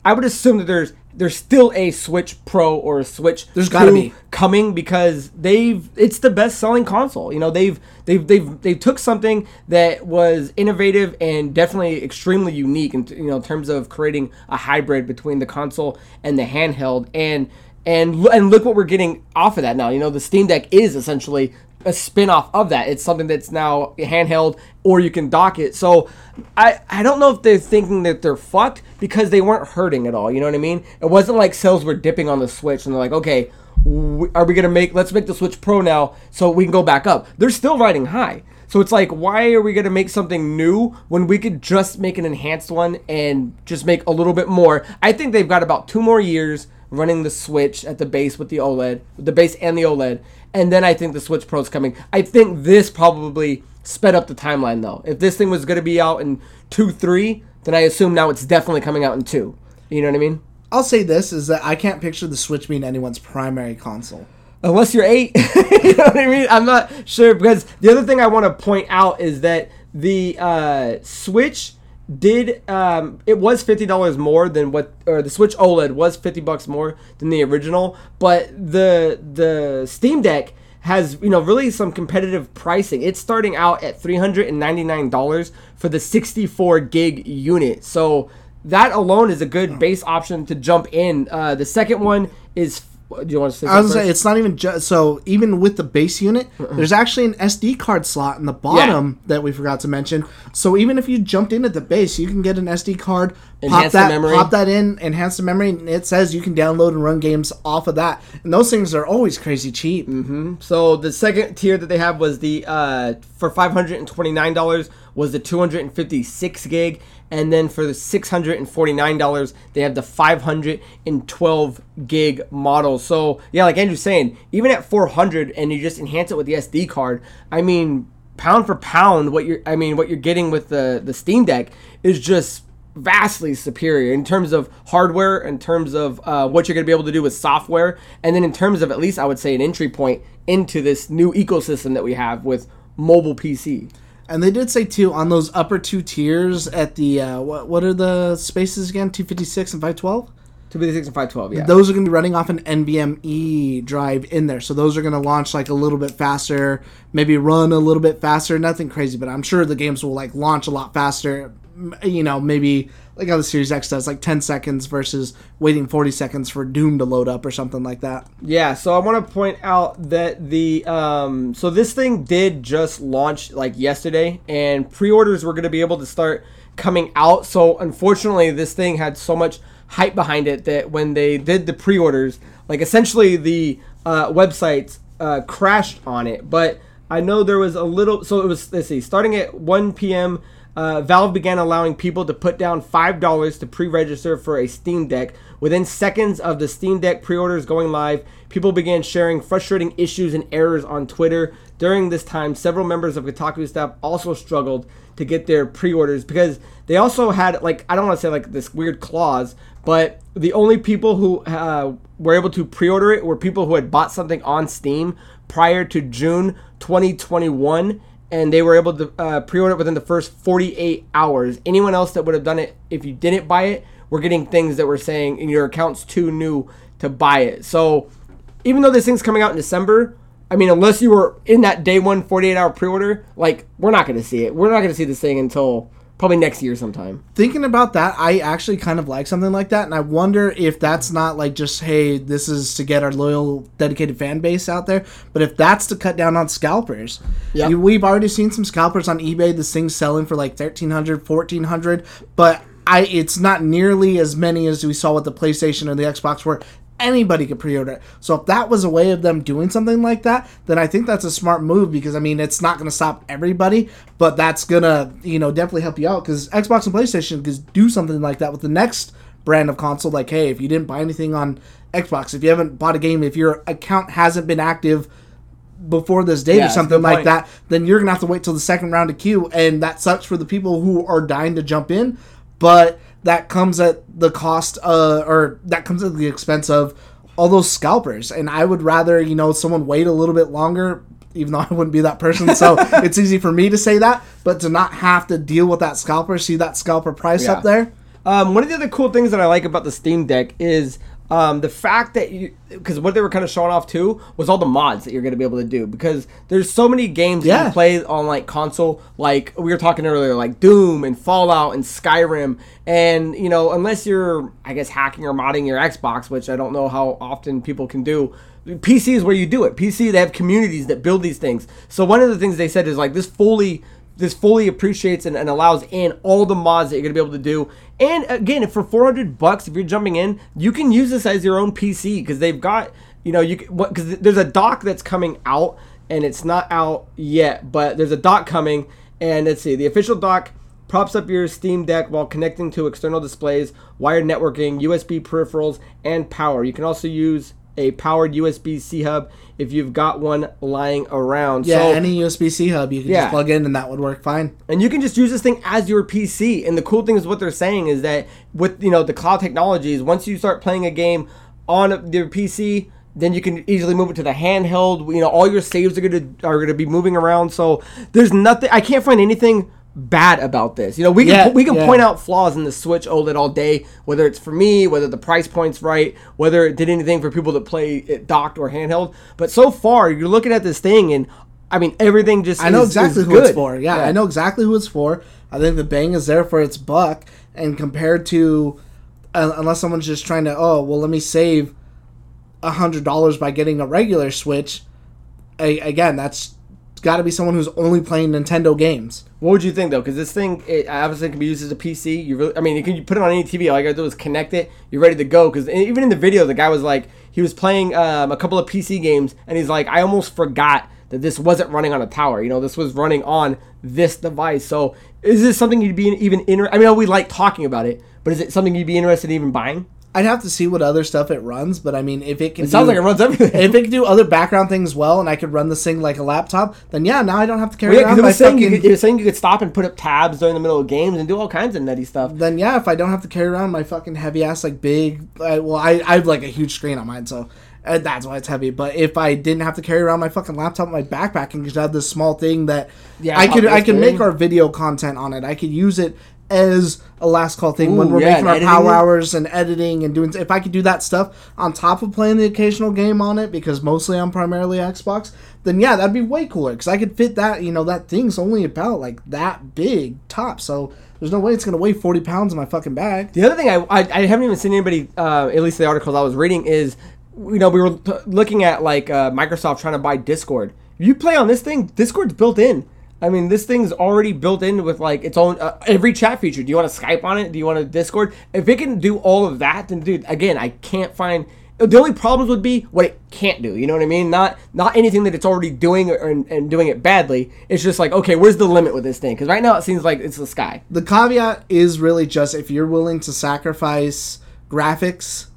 I would assume that there's there's still a Switch Pro or a Switch. There's gotta be. coming because they've it's the best selling console. You know, they've they've they've they took something that was innovative and definitely extremely unique in you know in terms of creating a hybrid between the console and the handheld and and and look what we're getting off of that now. You know, the Steam Deck is essentially a spin-off of that. It's something that's now handheld or you can dock it. So I I don't know if they're thinking that they're fucked because they weren't hurting at all. You know what I mean? It wasn't like sales were dipping on the Switch and they're like, okay, are we gonna make? Let's make the Switch Pro now so we can go back up. They're still riding high. So it's like, why are we gonna make something new when we could just make an enhanced one and just make a little bit more? I think they've got about two more years running the Switch at the base with the OLED, the base and the OLED, and then I think the Switch Pro's coming. I think this probably sped up the timeline though. If this thing was gonna be out in two, three, then I assume now it's definitely coming out in two. You know what I mean? I'll say this is that I can't picture the Switch being anyone's primary console. Unless you're eight. you know what I mean? I'm not sure because the other thing I want to point out is that the uh, Switch did um, it was fifty dollars more than what or the Switch OLED was fifty bucks more than the original, but the the Steam Deck has you know really some competitive pricing. It's starting out at three hundred and ninety nine dollars for the sixty four gig unit. So that alone is a good base option to jump in. Uh, the second one is. Do you want to say? I was gonna say it's not even just so even with the base unit, there's actually an SD card slot in the bottom that we forgot to mention. So even if you jumped in at the base, you can get an SD card, pop Enhance the that, memory. pop that in, enhance the memory, and it says you can download and run games off of that. And those things are always crazy cheap. So the second tier that they have was the uh, for five hundred and twenty nine dollars was the two hundred and fifty six gig, and then for the six hundred and forty nine dollars they have the five hundred and twelve gig model. So yeah, like Andrew's saying, even at four hundred and you just enhance it with the SD card, I mean, pound for pound, what you're I mean what you're getting with the the Steam Deck is just vastly superior in terms of hardware, in terms of uh, what you're going to be able to do with software, and then in terms of at least I would say an entry point into this new ecosystem that we have with mobile PC. And they did say too on those upper two tiers at the uh, what what are the spaces again? Two fifty six and five twelve. 256 and 512, yeah. Those are going to be running off an NVMe drive in there, so those are going to launch like a little bit faster, maybe run a little bit faster. Nothing crazy, but I'm sure the games will like launch a lot faster. You know, maybe like how the Series X does, like 10 seconds versus waiting 40 seconds for Doom to load up or something like that. Yeah, so I want to point out that the um, so this thing did just launch like yesterday, and pre-orders were going to be able to start coming out. So unfortunately, this thing had so much hype behind it that when they did the pre-orders, like essentially the uh, websites uh, crashed on it. But I know there was a little. So it was let's see, starting at 1 p.m. Uh, Valve began allowing people to put down $5 to pre register for a Steam Deck. Within seconds of the Steam Deck pre orders going live, people began sharing frustrating issues and errors on Twitter. During this time, several members of Kotaku staff also struggled to get their pre orders because they also had, like, I don't want to say like this weird clause, but the only people who uh, were able to pre order it were people who had bought something on Steam prior to June 2021 and they were able to uh, pre-order it within the first 48 hours. Anyone else that would have done it if you didn't buy it, were getting things that were saying in your account's too new to buy it. So even though this thing's coming out in December, I mean, unless you were in that day one 48 hour pre-order, like we're not going to see it. We're not going to see this thing until probably next year sometime. Thinking about that, I actually kind of like something like that, and I wonder if that's not like just hey, this is to get our loyal, dedicated fan base out there, but if that's to cut down on scalpers. You- We've already seen some scalpers on eBay. This thing's selling for like 1300 1400 but I it's not nearly as many as we saw with the PlayStation or the Xbox where anybody could pre-order it. So if that was a way of them doing something like that, then I think that's a smart move because I mean it's not going to stop everybody, but that's going to, you know, definitely help you out cuz Xbox and PlayStation could do something like that with the next brand of console like hey, if you didn't buy anything on Xbox, if you haven't bought a game, if your account hasn't been active before this date Yeah, or something like point. that, then you're gonna have to wait till the second round of queue, and that sucks for the people who are dying to jump in. But that comes at the cost, uh, or that comes at the expense of all those scalpers. And I would rather, you know, someone wait a little bit longer. Even though I wouldn't be that person, so it's easy for me to say that, but to not have to deal with that scalper, see that scalper price Yeah. up there, Um, one of the other cool things that I like about the Steam Deck is um, the fact that you, because what they were kind of showing off too was all the mods that you're going to be able to do because there's so many games you Yeah. can play on like console, like we were talking earlier, like Doom and Fallout and Skyrim, and you know unless you're I guess hacking or modding your Xbox, which I don't know how often people can do. PC is where you do it. PC they have communities that build these things. So one of the things they said is like this fully this fully appreciates and, and allows in all the mods that you're gonna be able to do. And again, for 400 bucks, if you're jumping in, you can use this as your own PC because they've got you know you because there's a dock that's coming out and it's not out yet, but there's a dock coming. And let's see, the official dock props up your Steam Deck while connecting to external displays, wired networking, USB peripherals, and power. You can also use a powered USB C hub if you've got one lying around. yeah, So- any USB C hub you can Yeah. just plug in and that would work fine. and you can just use this thing as your PC. And the cool thing is what they're saying is that with you know the cloud technologies, once you start playing a game on your PC, then you can easily move it to the handheld. You know, all your saves are gonna are gonna be moving around. So there's nothing. I can't find anything bad about this. You know, we can Yeah, we can yeah. point out flaws in the Switch OLED all day, whether it's for me, whether the price point's right, whether it did anything for people that play it docked or handheld. But so far, you're looking at this thing, and I mean, everything just I know is- exactly is who it's for. Yeah, I know exactly who it's for. I think the bang is there for its buck, and compared to uh, unless someone's just trying to, oh, well, let me save a hundred dollars by getting a regular Switch. A, again, that's got to be someone who's only playing Nintendo games. What would you think though? Because this thing, it obviously can be used as a PC. You really, I mean, you can you put it on any TV. All you gotta do is connect it. You're ready to go. Because even in the video, the guy was like, he was playing um, a couple of PC games, and he's like, I almost forgot that this wasn't running on a tower. You know, this was running on this device. So, is this something you'd be even interested? I mean, we like talking about it, but is it something you'd be interested in even buying? I'd have to see what other stuff it runs, but I mean, if it can, It sounds like it runs everything. If it can do other background things well, and I could run this thing like a laptop, then yeah, now I don't have to carry Well, yeah, around it saying you fucking. could, was saying you could stop and put up tabs during the middle of games and do all kinds of nutty stuff. then yeah, if I don't have to carry around my fucking heavy ass like big, I, well, I I have like a huge screen on mine, so and that's why it's heavy. But if I didn't have to carry around my fucking laptop, in my backpack, and just have this small thing that Yeah, I could I could make our video content on it. I could use it as a last call thing when we're yeah, making our power hours and editing and doing. If I could do that stuff on top of playing the occasional game on it, because mostly I'm primarily Xbox, then yeah, that'd be way cooler. Because I could fit that. You know, that thing's only about like that big top, so. There's no way it's gonna weigh 40 pounds in my fucking bag. The other thing I, I, I haven't even seen anybody, uh, at least the articles I was reading, is you know we were looking at like uh, Microsoft trying to buy Discord. If you play on this thing, Discord's built in. I mean, this thing's already built in with like its own uh, every chat feature. Do you want to Skype on it? Do you want to Discord? If it can do all of that, then dude, again, I can't find. The only problems would be what it can't do. You know what I mean? Not not anything that it's already doing or, and, and doing it badly. It's just like okay, where's the limit with this thing? Because right now it seems like it's the sky. the caveat is really just if you're willing to sacrifice graphics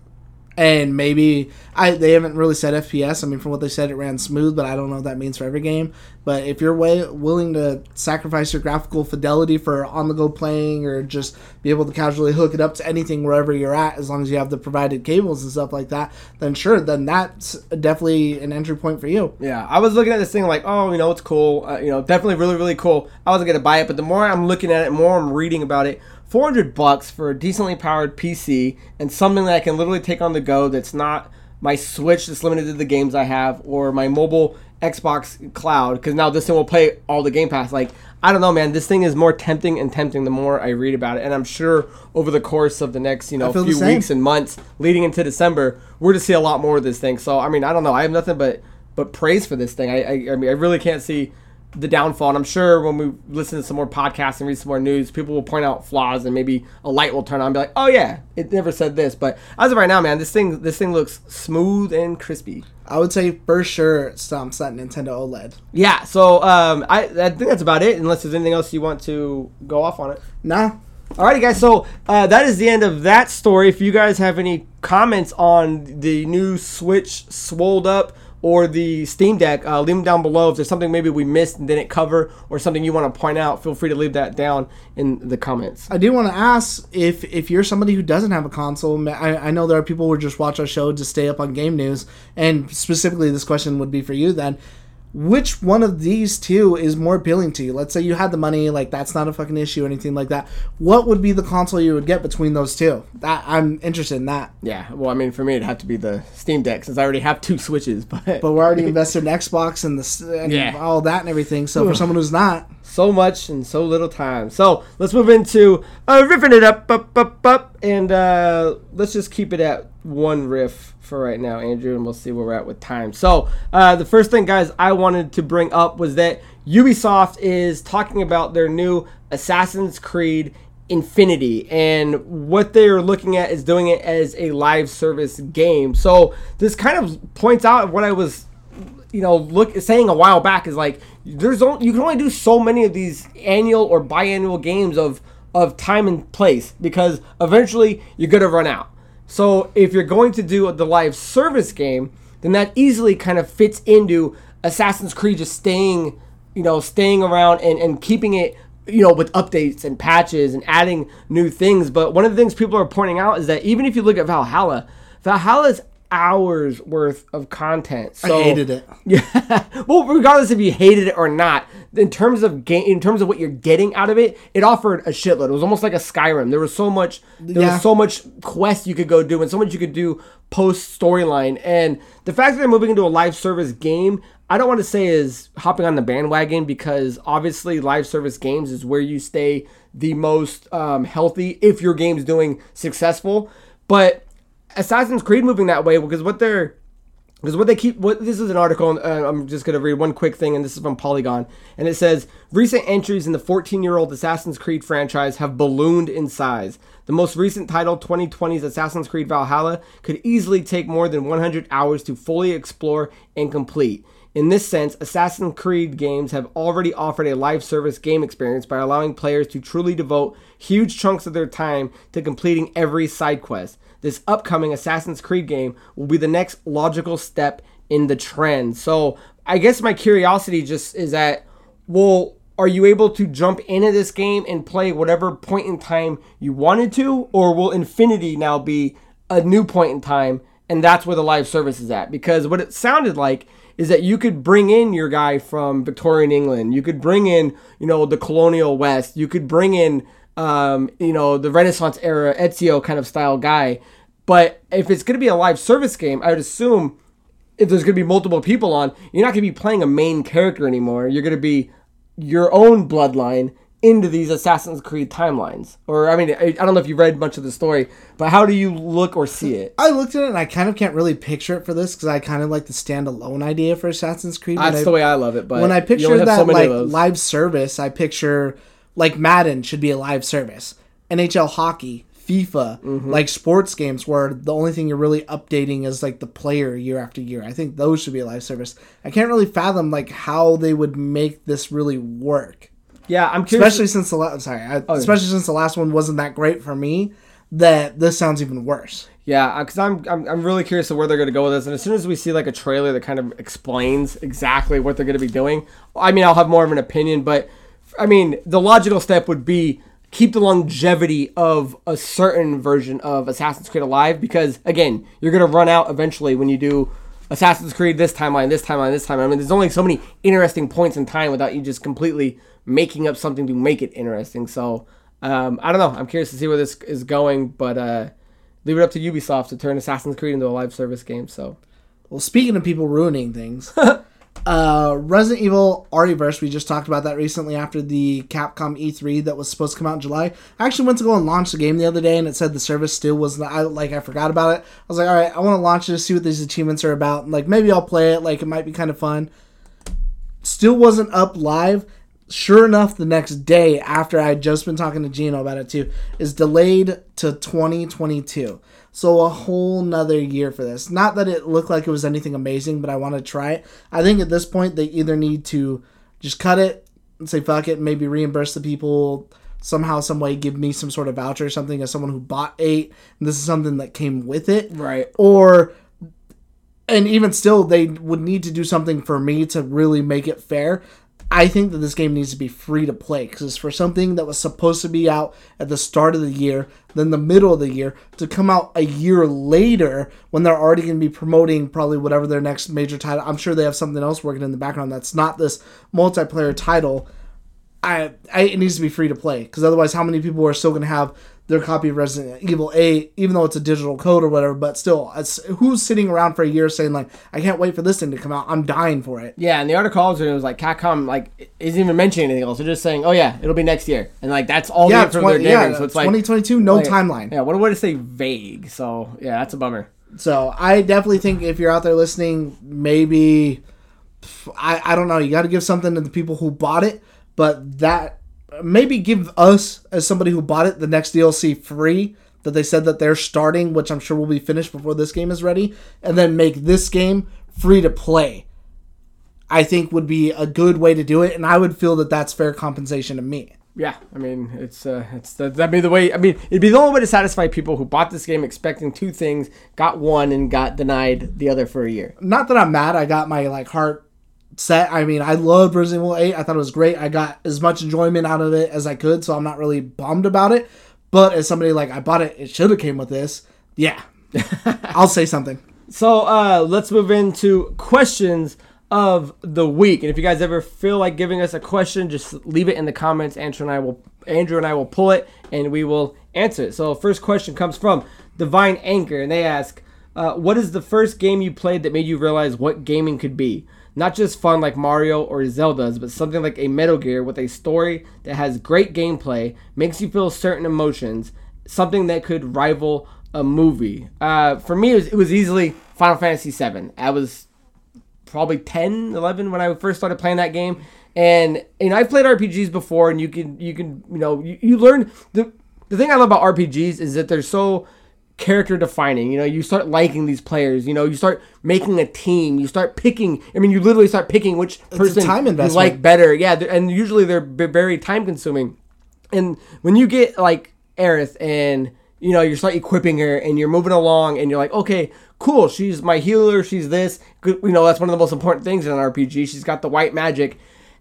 and maybe I they haven't really said FPS. I mean, from what they said, it ran smooth, but I don't know what that means for every game. But if you're way, willing to sacrifice your graphical fidelity for on the go playing or just be able to casually hook it up to anything wherever you're at, as long as you have the provided cables and stuff like that, then sure, then that's definitely an entry point for you. Yeah, I was looking at this thing like, oh, you know, it's cool. Uh, you know, definitely really, really cool. I wasn't gonna buy it, but the more I'm looking at it, more I'm reading about it. 400 bucks for a decently powered PC and something that I can literally take on the go. That's not my Switch that's limited to the games I have or my mobile Xbox Cloud because now this thing will play all the Game Pass. Like, I don't know, man. This thing is more tempting and tempting the more I read about it, and I'm sure over the course of the next, you know, few weeks and months leading into December, we're to see a lot more of this thing. So, I mean, I don't know. I have nothing but but praise for this thing. I, I, I mean, I really can't see the downfall. And I'm sure when we listen to some more podcasts and read some more news, people will point out flaws and maybe a light will turn on and be like, "Oh yeah, it never said this." But as of right now, man, this thing this thing looks smooth and crispy. I would say for sure it stomps that Nintendo OLED. Yeah. So um, I, I think that's about it. Unless there's anything else you want to go off on it. Nah, Alrighty, guys. So uh, that is the end of that story. If you guys have any comments on the new Switch swolled up or the Steam Deck, uh, leave them down below. If there's something maybe we missed and didn't cover, or something you want to point out, feel free to leave that down in the comments. I do want to ask if if you're somebody who doesn't have a console. I, I know there are people who just watch our show to stay up on game news, and specifically this question would be for you then. Which one of these two is more appealing to you? Let's say you had the money, like that's not a fucking issue, or anything like that. What would be the console you would get between those two? That I'm interested in that. Yeah. Well, I mean, for me, it'd have to be the Steam Deck since I already have two Switches. But But we're already invested in Xbox and the and Yeah. all that and everything. So for someone who's not, so much in so little time. So let's move into uh, riffing it up, up, up, up, and uh, let's just keep it at one riff for right now, Andrew, and we'll see where we're at with time. So uh, the first thing, guys, I wanted to bring up was that Ubisoft is talking about their new Assassin's Creed. Infinity and what they're looking at is doing it as a live service game. So this kind of points out what I was you know, look saying a while back is like there's only, you can only do so many of these annual or biannual games of of time and place because eventually you're gonna run out. So if you're going to do the live service game, then that easily kind of fits into Assassin's Creed just staying, you know, staying around and, and keeping it, you know, with updates and patches and adding new things. But one of the things people are pointing out is that even if you look at Valhalla, Valhalla's hours worth of content. So, I hated it. yeah. well, regardless if you hated it or not, in terms of game, in terms of what you're getting out of it, it offered a shitload. It was almost like a Skyrim. There was so much. There Yeah. was so much quest you could go do, and so much you could do post storyline. And the fact that they're moving into a live service game, I don't want to say is hopping on the bandwagon because obviously live service games is where you stay the most um, healthy if your game's doing successful. But Assassin's Creed moving that way because what they're because what they keep what this is an article uh, i'm just going to read one quick thing and this is from polygon and it says recent entries in the 14 year old assassin's creed franchise have ballooned in size the most recent title 2020's assassin's creed valhalla could easily take more than 100 hours to fully explore and complete in this sense, Assassin's Creed games have already offered a live service game experience by allowing players to truly devote huge chunks of their time to completing every side quest. This upcoming Assassin's Creed game will be the next logical step in the trend. So, I guess my curiosity just is that, well, are you able to jump into this game and play whatever point in time you wanted to, or will Infinity now be a new point in time and that's where the live service is at. Because what it sounded like is that you could bring in your guy from Victorian England, you could bring in, you know, the colonial West, you could bring in, um, you know, the Renaissance era Ezio kind of style guy. But if it's going to be a live service game, I would assume if there's going to be multiple people on, you're not going to be playing a main character anymore. You're going to be your own bloodline into these Assassin's Creed timelines. Or, I mean, I, I don't know if you read much of the story, but how do you look or see it? I looked at it and I kind of can't really picture it for this because I kind of like the standalone idea for Assassin's Creed. That's When the way I love it. But when I picture that so like live service, I picture like Madden should be a live service, NHL hockey, FIFA, Mm-hmm. like sports games where the only thing you're really updating is like the player year after year. I think those should be a live service. I can't really fathom like how they would make this really work, yeah, I'm curious. especially since the last. Sorry, I, Oh, especially since the last one wasn't that great for me. That this sounds even worse. Yeah, because I'm, I'm I'm really curious of where they're going to go with this. And as soon as we see like a trailer that kind of explains exactly what they're going to be doing, I mean, I'll have more of an opinion. But I mean, the logical step would be keep the longevity of a certain version of Assassin's Creed alive, because again, you're going to run out eventually when you do Assassin's Creed this timeline, this timeline, this timeline. I mean, there's only so many interesting points in time without you just completely making up something to make it interesting. So um, I don't know. I'm curious to see where this is going, but. uh leave it up to Ubisoft to turn Assassin's Creed into a live service game. So Well, speaking of people ruining things, uh, Resident Evil Artiverse, we just talked about that recently after the Capcom E3 that was supposed to come out in July. I actually went to go and launch the game the other day, and it said the service still was not. I, like I forgot about it. I was like, all right, I want to launch it to see what these achievements are about. And, like maybe I'll play it. Like it might be kind of fun. Still wasn't up live. Sure enough, the next day after I had just been talking to Gino about it too, is delayed to 2022. So a whole nother year for this. Not that it looked like it was anything amazing, but I want to try it. I think at this point they either need to just cut it and say fuck it, maybe reimburse the people somehow, some way, give me some sort of voucher or something as someone who bought eight. And this is something that came with it right, or and even still they would need to do something for me to really make it fair i think that this game needs to be free to play because it's for something that was supposed to be out at the start of the year then the middle of the year to come out a year later when they're already going to be promoting probably whatever their next major title. I'm sure they have something else working in the background that's not this multiplayer title. I, I it needs to be free to play because otherwise, how many people are still going to have their copy of Resident Evil 8, even though it's a digital code or whatever? But still, it's, who's sitting around for a year saying like, I can't wait for this thing to come out. I'm dying for it. yeah. And the article also was like Capcom like isn't even mentioning anything else. They're just saying, oh yeah, it'll be next year, and like that's all Yeah, info 20, they're yeah, giving. So it's like 2022, no like, timeline. Yeah, what a way to say vague. So yeah, that's a bummer. So I definitely think if you're out there listening, maybe I, I don't know, you got to give something to the people who bought it, but that maybe give us as somebody who bought it the next DLC free that they said that they're starting, which I'm sure will be finished before this game is ready, and then make this game free to play. I think would be a good way to do it, and I would feel that that's fair compensation to me. Yeah, I mean it's uh, it's that'd be the way. I mean it'd be the only way to satisfy people who bought this game expecting two things, got one, and got denied the other for a year. not that I'm mad. I got my like heart set. I mean, I loved Resident Evil 8. I thought it was great. I got as much enjoyment out of it as I could, so I'm not really bummed about it. But as somebody like I bought it, it should have came with this. Yeah, I'll say something. So uh, let's move into questions of the week. And if you guys ever feel like giving us a question, just leave it in the comments. Andrew and I will Andrew and I will pull it and we will answer it. So first question comes from Divine Anchor, and they ask, uh, "What is the first game you played that made you realize what gaming could be?" Not just fun like Mario or Zelda's, but something like a Metal Gear with a story that has great gameplay, makes you feel certain emotions, something that could rival a movie. Uh, for me, it was, it was easily Final Fantasy VII. I was probably 10, 11 when I first started playing that game. And you know, I've played RPGs before, and you can you can you know you, you learn the the thing I love about RPGs is that they're so character defining. You know, you start liking these players. You know, you start making a team. You start picking. I mean, you literally start picking which person time you like better. Yeah, and usually they're very time consuming. And when you get like Aerith and you know you start equipping her and you're moving along and you're like, okay, cool, she's my healer, she's this. You know that's one of the most important things in an RPG. She's got the white magic,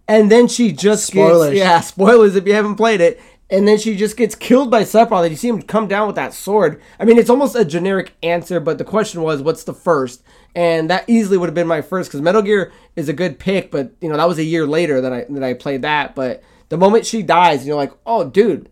and then she just Spoilers. gets yeah spoilers if you haven't played it, and then she just gets killed by Sephiroth. And you see him come down with that sword. I mean, it's almost a generic answer, but the question was, what's the first? And that easily would have been my first because Metal Gear is a good pick, but you know that was a year later that I that I played that. But the moment she dies, you're like, oh, dude,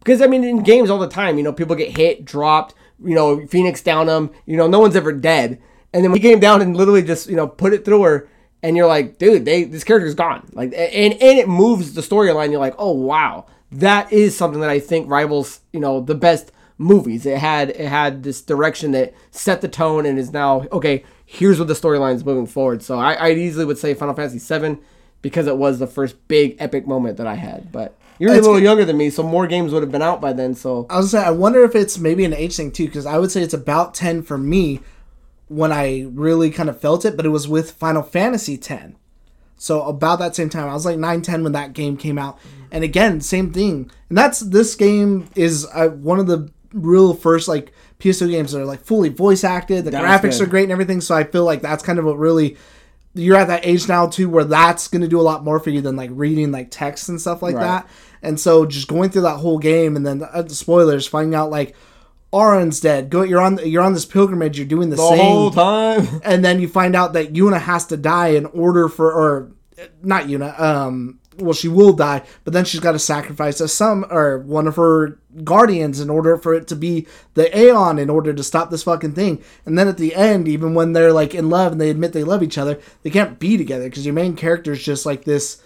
because I mean, in games all the time, you know, people get hit, dropped, you know, Phoenix down them, you know, no one's ever dead. And then when he came down and literally just, you know, put it through her, and you're like, dude, they this character's gone. Like, and and it moves the storyline. You're like, oh wow, that is something that I think rivals, you know, the best movies. It had it had this direction that set the tone and is now okay. Here's what the storyline is moving forward. So I, I easily would say Final Fantasy VII because it was the first big epic moment that I had. But you're It's a little good- younger than me, so more games would have been out by then. So I was gonna say, I wonder if it's maybe an age thing too, because I would say it's about ten for me when I really kind of felt it, but it was with Final Fantasy X. So about that same time, I was like 9, 10 when that game came out, and again, same thing. And that's this game is uh, one of the real first like PS2 games that are like fully voice acted. The That graphics are great and everything. So I feel like that's kind of what really you're at that age now too where that's going to do a lot more for you than like reading like text and stuff like Right. that and so just going through that whole game and then uh, spoilers finding out like Auron's dead. Go you're on you're on this pilgrimage you're doing the, the same whole time, and then you find out that Yuna has to die in order for or not Yuna um well she will die but then she's got to sacrifice a some or one of her guardians in order for it to be the Aeon in order to stop this fucking thing. And then at the end even when they're like in love and they admit they love each other they can't be together because your main character is just like this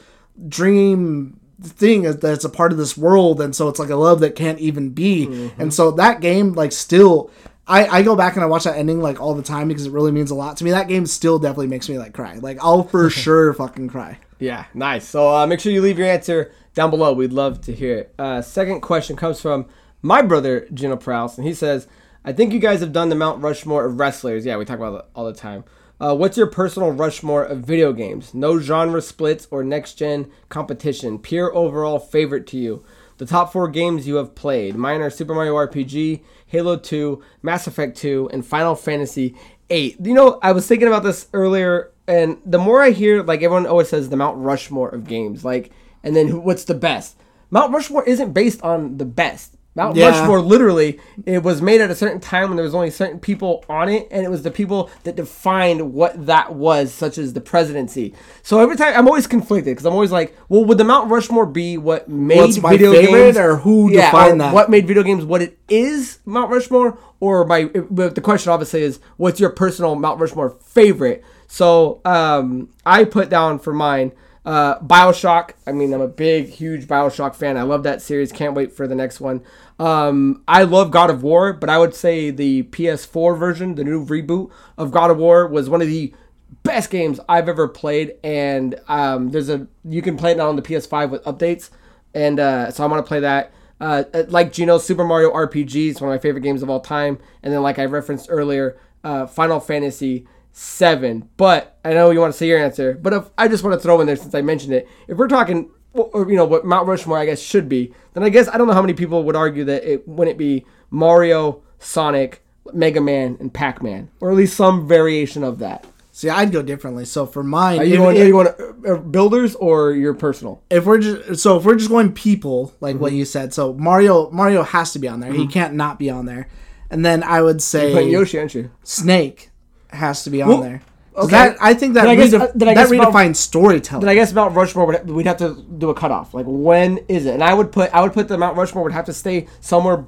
dream thing that's a part of this world and so it's like a love that can't even be and so that game like still I, I go back and I watch that ending like all the time because it really means a lot to me. That game still definitely makes me like cry. Like I'll for sure fucking cry. Yeah, nice. So uh, make sure you leave your answer down below. We'd love to hear it. Uh, second question comes from my brother, Gino Prouse, and he says, I think you guys have done the Mount Rushmore of wrestlers. Yeah, we talk about it all the time. Uh, what's your personal Rushmore of video games? No genre splits or next gen competition. Pure overall favorite to you. The top four games you have played. Mine are Super Mario RPG, Halo 2, Mass Effect 2, and Final Fantasy 8. You know, I was thinking about this earlier, and the more I hear, like everyone always says, the Mount Rushmore of games, like, and then what's the best? Mount Rushmore isn't based on the best. Mount Yeah. Rushmore, literally, it was made at a certain time when there was only certain people on it, and it was the people that defined what that was, such as the presidency. So every time I'm always conflicted because I'm always like, well, would the Mount Rushmore be what made What's video games, or who yeah, defined or that? What made video games what it is, Mount Rushmore, or my? But the question obviously is, what's your personal Mount Rushmore favorite? So um, I put down for mine. Uh, Bioshock. I mean, I'm a big, huge Bioshock fan. I love that series. Can't wait for the next one. Um, I love God of War, but I would say the PS4 version, the new reboot of God of War, was one of the best games I've ever played. And um, there's a you can play it now on the PS5 with updates, and uh, so I want to play that. Uh, like Gino, Super Mario RPG is one of my favorite games of all time. And then, like I referenced earlier, uh, Final Fantasy seven. But I know you want to say your answer, but if I just want to throw in there since I mentioned it, if we're talking, or, or, you know, what Mount Rushmore I guess should be, then I guess I don't know how many people would argue that it wouldn't be Mario, Sonic, Mega Man, and Pac Man, or at least some variation of that. See, I'd go differently. So for mine, Are if, you going? if- you going uh, builders or your personal? if we're just so if we're just going people like Mm-hmm. what you said, so Mario Mario has to be on there. He can't not be on there. And then I would say Yoshi, aren't you? Snake has to be on Well, there. Okay. That I think that I guess- uh, that guess redefines storytelling. Then I guess Mount Rushmore would we'd have to do a cutoff. Like when is it? And I would put I would put the Mount Rushmore would have to stay somewhere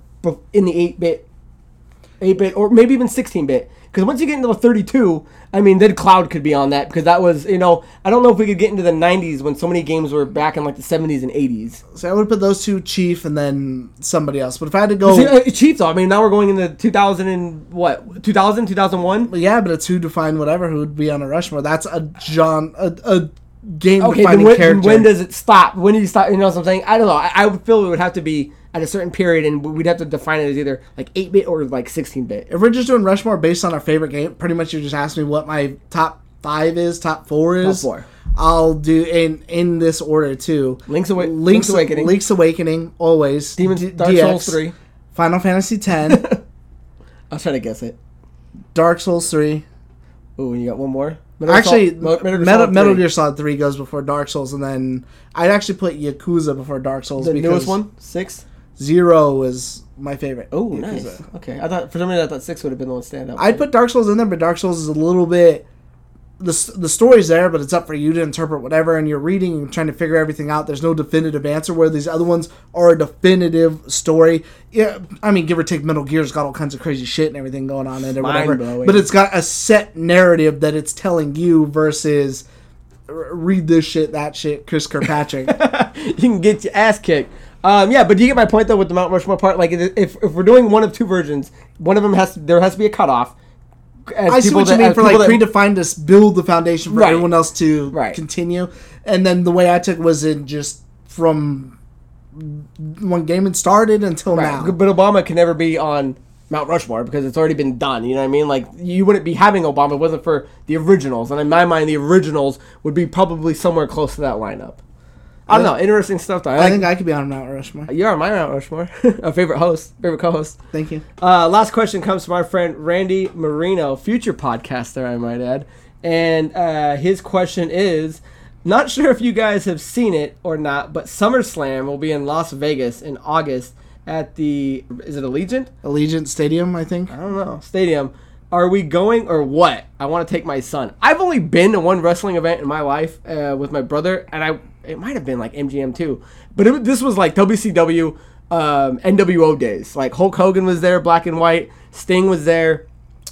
in the eight bit, eight bit, or maybe even sixteen bit. Because once you get into the thirty two, I mean, then Cloud could be on that because that was you know I don't know if we could get into the nineties when so many games were back in like the seventies and eighties. so I would put those two, Chief, and then somebody else. But if I had to go, See, uh, Chiefs though. I mean, now we're going into two thousand and what 2000, 2001? yeah, but it's who defined whatever who would be on a Rushmore. That's a John a, a game Okay, then defining when, character. when does it stop? When do you stop? You know what I'm saying? I don't know. I, I would feel it would have to be at a certain period, and we'd have to define it as either like 8 bit or like 16 bit. if we're just doing Rushmore based on our favorite game, pretty much you just asked me what my top five is, top four is. Top four. I'll do in in this order too. Link's, Awa- Link's, Link's Awakening, Link's Awakening, always. Demon's D- Dark DX, Souls 3. Final Fantasy X, I'll try to guess it. Dark Souls 3, Ooh, you got one more. Metal Actually, Sol- Metal, Gear Metal, Solid 3. Gear Solid Three goes before Dark Souls, and then I'd actually put Yakuza before Dark Souls. the newest one, six. Zero is my favorite. Oh, nice. Okay, I thought for some reason I thought six would have been the one stand out. I'd put Dark Souls in there, but Dark Souls is a little bit. The, the story's there, but it's up for you to interpret whatever, and you're reading and trying to figure everything out. There's no definitive answer, where these other ones are a definitive story. Yeah, I mean, give or take, Metal Gear's got all kinds of crazy shit and everything going on in it or whatever. But it's got a set narrative that it's telling you versus read this shit, that shit, Chris Kirkpatrick. you can get your ass kicked. Um, yeah, but do you get my point though with the Mount Rushmore part? Like, if, if we're doing one of two versions, one of them has to, there has to be a cutoff. I see what you mean for like that- predefined to build the foundation for Right. everyone else to Right. continue, and then the way I took was in just from when gaming started until Right, now. But Obama can never be on Mount Rushmore because it's already been done. You know what I mean? Like you wouldn't be having Obama if it wasn't for the originals, and in my mind, the originals would be probably somewhere close to that lineup. I don't know. Interesting stuff. Though. I, like, think I could be on Mount Rushmore. you are my Mount Rushmore, a favorite host, favorite co-host. Thank you. Uh, last question comes from our friend Randy Marino, future podcaster, I might add. And uh, his question is Not sure if you guys have seen it or not, but SummerSlam will be in Las Vegas in August at the. Is it Allegiant? Allegiant Stadium, I think. I don't know. Stadium. Are we going or what? I want to take my son. I've only been to one wrestling event in my life uh, with my brother, and I it might have been like MGM too, but it, this was like WCW, um, NWO days. Like Hulk Hogan was there, black and white. Sting was there.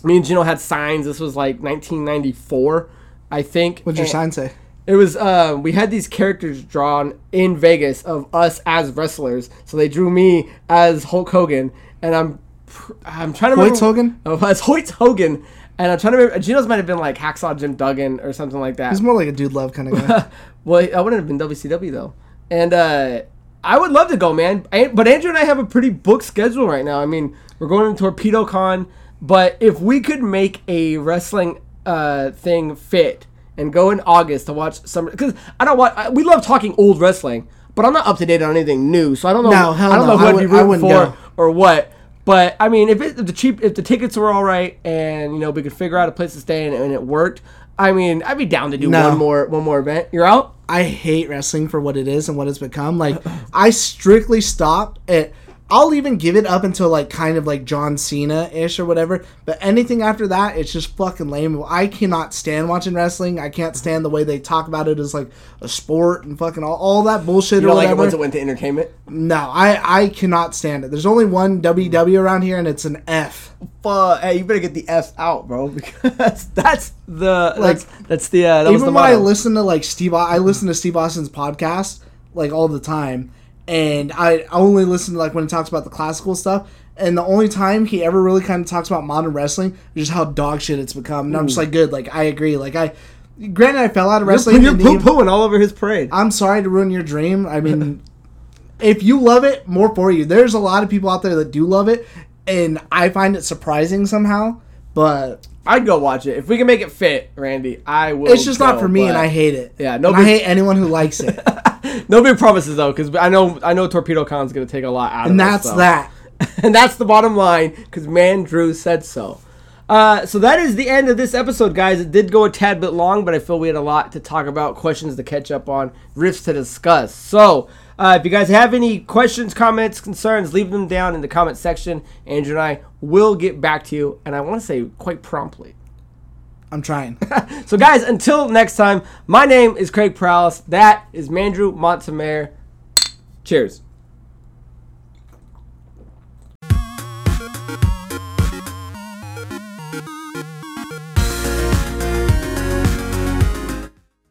Me and Gino had signs. This was like 1994, I think. What'd your And- sign say? it was uh, we had these characters drawn in Vegas of us as wrestlers. So they drew me as Hulk Hogan, and I'm pr- I'm trying to remember. Hogan? Oh, as Hoyt Hogan, and I'm trying to remember. Gino's might have been like Hacksaw Jim Duggan or something like that. He's more like a dude love kind of guy. well, I wouldn't have been WCW though, and uh, I would love to go, man. An- But Andrew and I have a pretty booked schedule right now. I mean, we're going to Torpedo Con, but if we could make a wrestling uh, thing fit and go in August to watch some, because I don't want. I- We love talking old wrestling, but I'm not up to date on anything new, so I don't know. No, hell I don't no. know who I I'd be would- I rooting wouldn't for go. or what. But I mean, if, it, if the cheap, if the tickets were all right, and you know we could figure out a place to stay and, and it worked, I mean, I'd be down to do No. one more one more event. You're out. I hate wrestling for what it is and what it's become. Like, I strictly stopped at. I'll even give it up until like kind of like John Cena ish or whatever. But anything after that, it's just fucking lame. I cannot stand watching wrestling. I can't stand the way they talk about it as like a sport and fucking all, all that bullshit You or don't like whatever. once it went to entertainment? no, I I cannot stand it. There's only one WW around here, and it's an F. Fuck, hey, you better get the F out, bro, because that's the Like, that's that's the uh, that was the even when I listen to like Steve, I listen to Steve Austin's podcast like all the time, and I only listen to like when he talks about the classical stuff. And the only time he ever really kind of talks about modern wrestling is just how dog shit it's become. And I'm just like, good, like I agree. Like I, granted, I fell out of wrestling. You're and poo pooing all over his parade. I'm sorry to ruin your dream. I mean, if you love it, more for you. There's a lot of people out there that do love it, and I find it surprising somehow. But I'd go watch it if we can make it fit, Randy. I will. it's just not for me, and I hate it. Yeah, no I hate anyone who likes it. no big promises though, because I know I know Torpedo Con's gonna take a lot out and of it. And that's so. that. and that's the bottom line because man drew said so uh, so that is the end of this episode guys it did go a tad bit long but i feel we had a lot to talk about questions to catch up on riffs to discuss so uh, if you guys have any questions comments concerns leave them down in the comment section andrew and i will get back to you and i want to say quite promptly I'm trying. so guys until next time my name is craig prowlis that is mandrew Montemayor. cheers